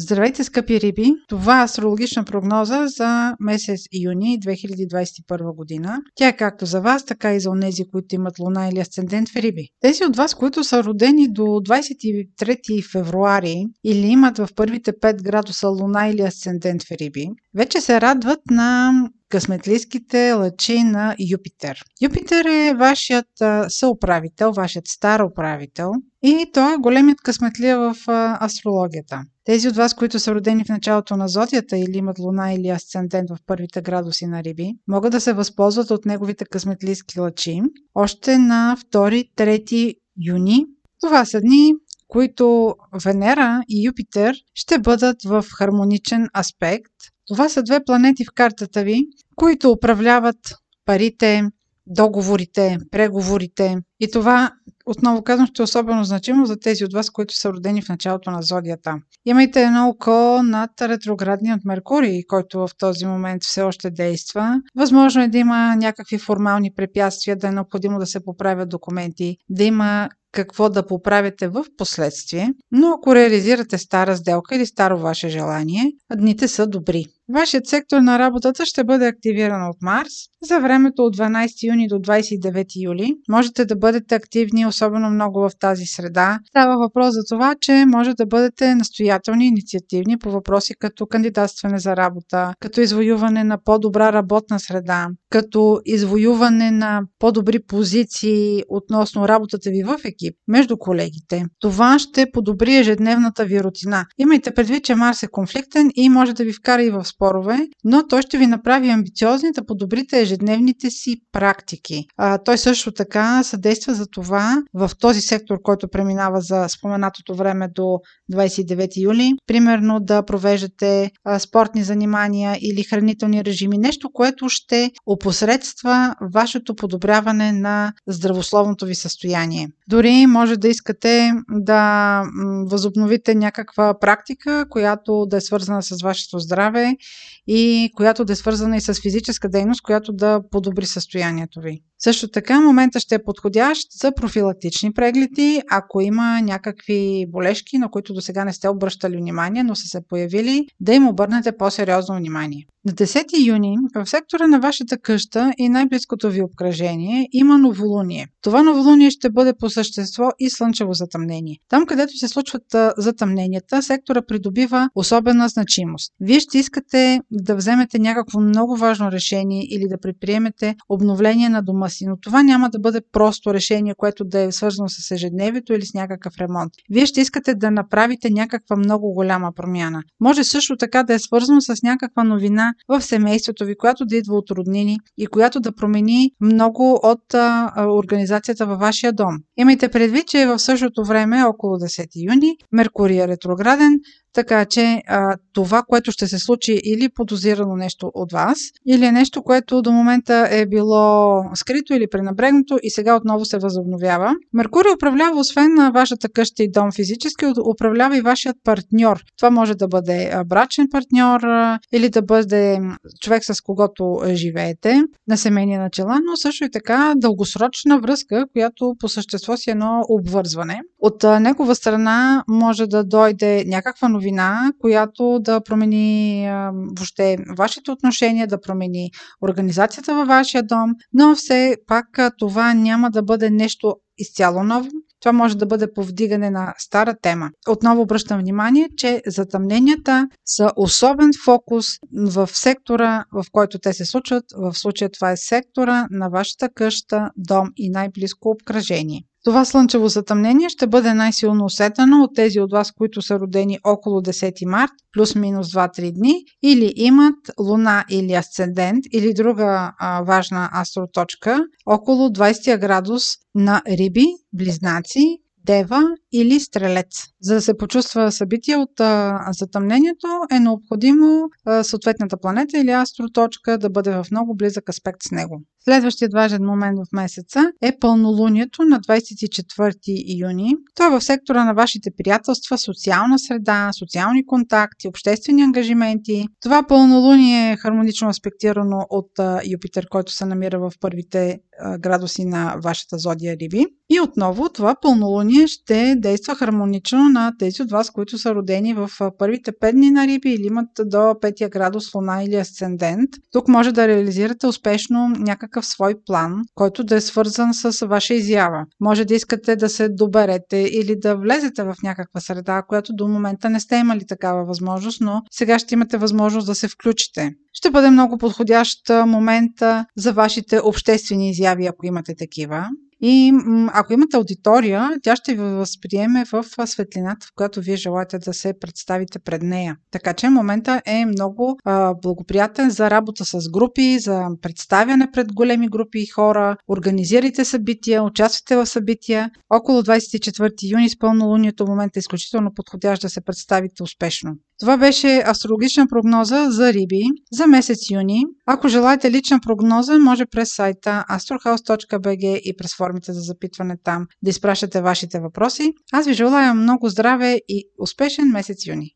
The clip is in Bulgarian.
Здравейте, скъпи риби! Това е астрологична прогноза за месец юни 2021 година. Тя е както за вас, така и за онези, които имат луна или асцендент в риби. Тези от вас, които са родени до 23 февруари или имат в първите 5 градуса луна или асцендент в риби, вече се радват на късметлийските лъчи на Юпитер. Юпитер е вашият съуправител, вашият стар управител и той е големият късметлия в астрологията. Тези от вас, които са родени в началото на зодията или имат луна или асцендент в първите градуси на риби, могат да се възползват от неговите късметлийски лъчи още на 2-3 юни. Това са дни, които Венера и Юпитер ще бъдат в хармоничен аспект. Това са две планети в картата ви, които управляват парите, договорите, преговорите. И това, отново казвам, ще е особено значимо за тези от вас, които са родени в началото на зодията. Имайте едно око над ретроградният Меркурий, който в този момент все още действа. Възможно е да има някакви формални препятствия, да е необходимо да се поправят документи, да има какво да поправите в последствие, но ако реализирате стара сделка или старо ваше желание, дните са добри. Вашият сектор на работата ще бъде активиран от Марс за времето от 12 юни до 29 юли. Можете да бъдете активни, особено много в тази среда. Става въпрос за това, че може да бъдете настоятелни, инициативни по въпроси като кандидатстване за работа, като извоюване на по-добра работна среда, като извоюване на по-добри позиции относно работата ви в екип, между колегите. Това ще подобри ежедневната ви рутина. Имайте предвид, че Марс е конфликтен и може да ви вкара и в спорове, но той ще ви направи амбициозни да подобрите ежедневните си практики. А, той също така съдейства за това в този сектор, който преминава за споменатото време до 29 юли, примерно да провеждате а, спортни занимания или хранителни режими, нещо, което ще опосредства вашето подобряване на здравословното ви състояние. Дори може да искате да възобновите някаква практика, която да е свързана с вашето здраве и която да е свързана и с физическа дейност, която да подобри състоянието ви. Също така, момента ще е подходящ за профилактични прегледи, ако има някакви болешки, на които до сега не сте обръщали внимание, но са се появили, да им обърнете по-сериозно внимание. На 10 юни в сектора на вашата къща и най-близкото ви обкръжение има новолуние. Това новолуние ще бъде по същество и слънчево затъмнение. Там, където се случват затъмненията, сектора придобива особена значимост. Вие ще искате да вземете някакво много важно решение или да предприемете обновление на дома си, но това няма да бъде просто решение, което да е свързано с ежедневието или с някакъв ремонт. Вие ще искате да направите някаква много голяма промяна. Може също така да е свързано с някаква новина в семейството ви, която да идва от роднини и която да промени много от а, организацията във вашия дом. Имайте предвид, че в същото време, около 10 юни, Меркурий е ретрограден, така че а, това, което ще се случи или подозирано нещо от вас, или нещо, което до момента е било скрито или пренабрегнато и сега отново се възобновява. Меркурий управлява освен на вашата къща и дом физически, управлява и вашият партньор. Това може да бъде брачен партньор или да бъде човек с когото живеете на семейни начала, но също и така дългосрочна връзка, която по същество си е едно обвързване. От негова страна може да дойде някаква новина, която да промени въобще вашите отношения, да промени организацията във вашия дом, но все пак това няма да бъде нещо изцяло ново. Това може да бъде повдигане на стара тема. Отново обръщам внимание, че затъмненията са особен фокус в сектора, в който те се случват. В случая това е сектора на вашата къща, дом и най-близко обкръжение. Това слънчево затъмнение ще бъде най-силно усетено от тези от вас, които са родени около 10 март, плюс-минус 2-3 дни, или имат луна или асцендент, или друга а, важна астроточка около 20 градус на риби, близнаци, дева или стрелец. За да се почувства събитие от а, затъмнението е необходимо а, съответната планета или астроточка да бъде в много близък аспект с него. Следващият важен момент в месеца е пълнолунието на 24 юни. Той е в сектора на вашите приятелства, социална среда, социални контакти, обществени ангажименти. Това пълнолуние е хармонично аспектирано от Юпитер, който се намира в първите градуси на вашата зодия Риби. И отново това пълнолуние ще действа хармонично на тези от вас, които са родени в първите 5 дни на Риби или имат до 5 градус Луна или Асцендент. Тук може да реализирате успешно някакъв свой план, който да е свързан с ваша изява. Може да искате да се доберете или да влезете в някаква среда, която до момента не сте имали такава възможност, но сега ще имате възможност да се включите. Ще бъде много подходящ момент за вашите обществени изяви, ако имате такива. И ако имате аудитория, тя ще ви възприеме в светлината, в която вие желаете да се представите пред нея. Така че момента е много а, благоприятен за работа с групи, за представяне пред големи групи хора. Организирайте събития, участвайте в събития. Около 24 юни с пълнолунието момент е изключително подходящ да се представите успешно. Това беше астрологична прогноза за Риби за месец юни. Ако желаете лична прогноза, може през сайта astrohouse.bg и през формите за запитване там да изпращате вашите въпроси. Аз ви желая много здраве и успешен месец юни!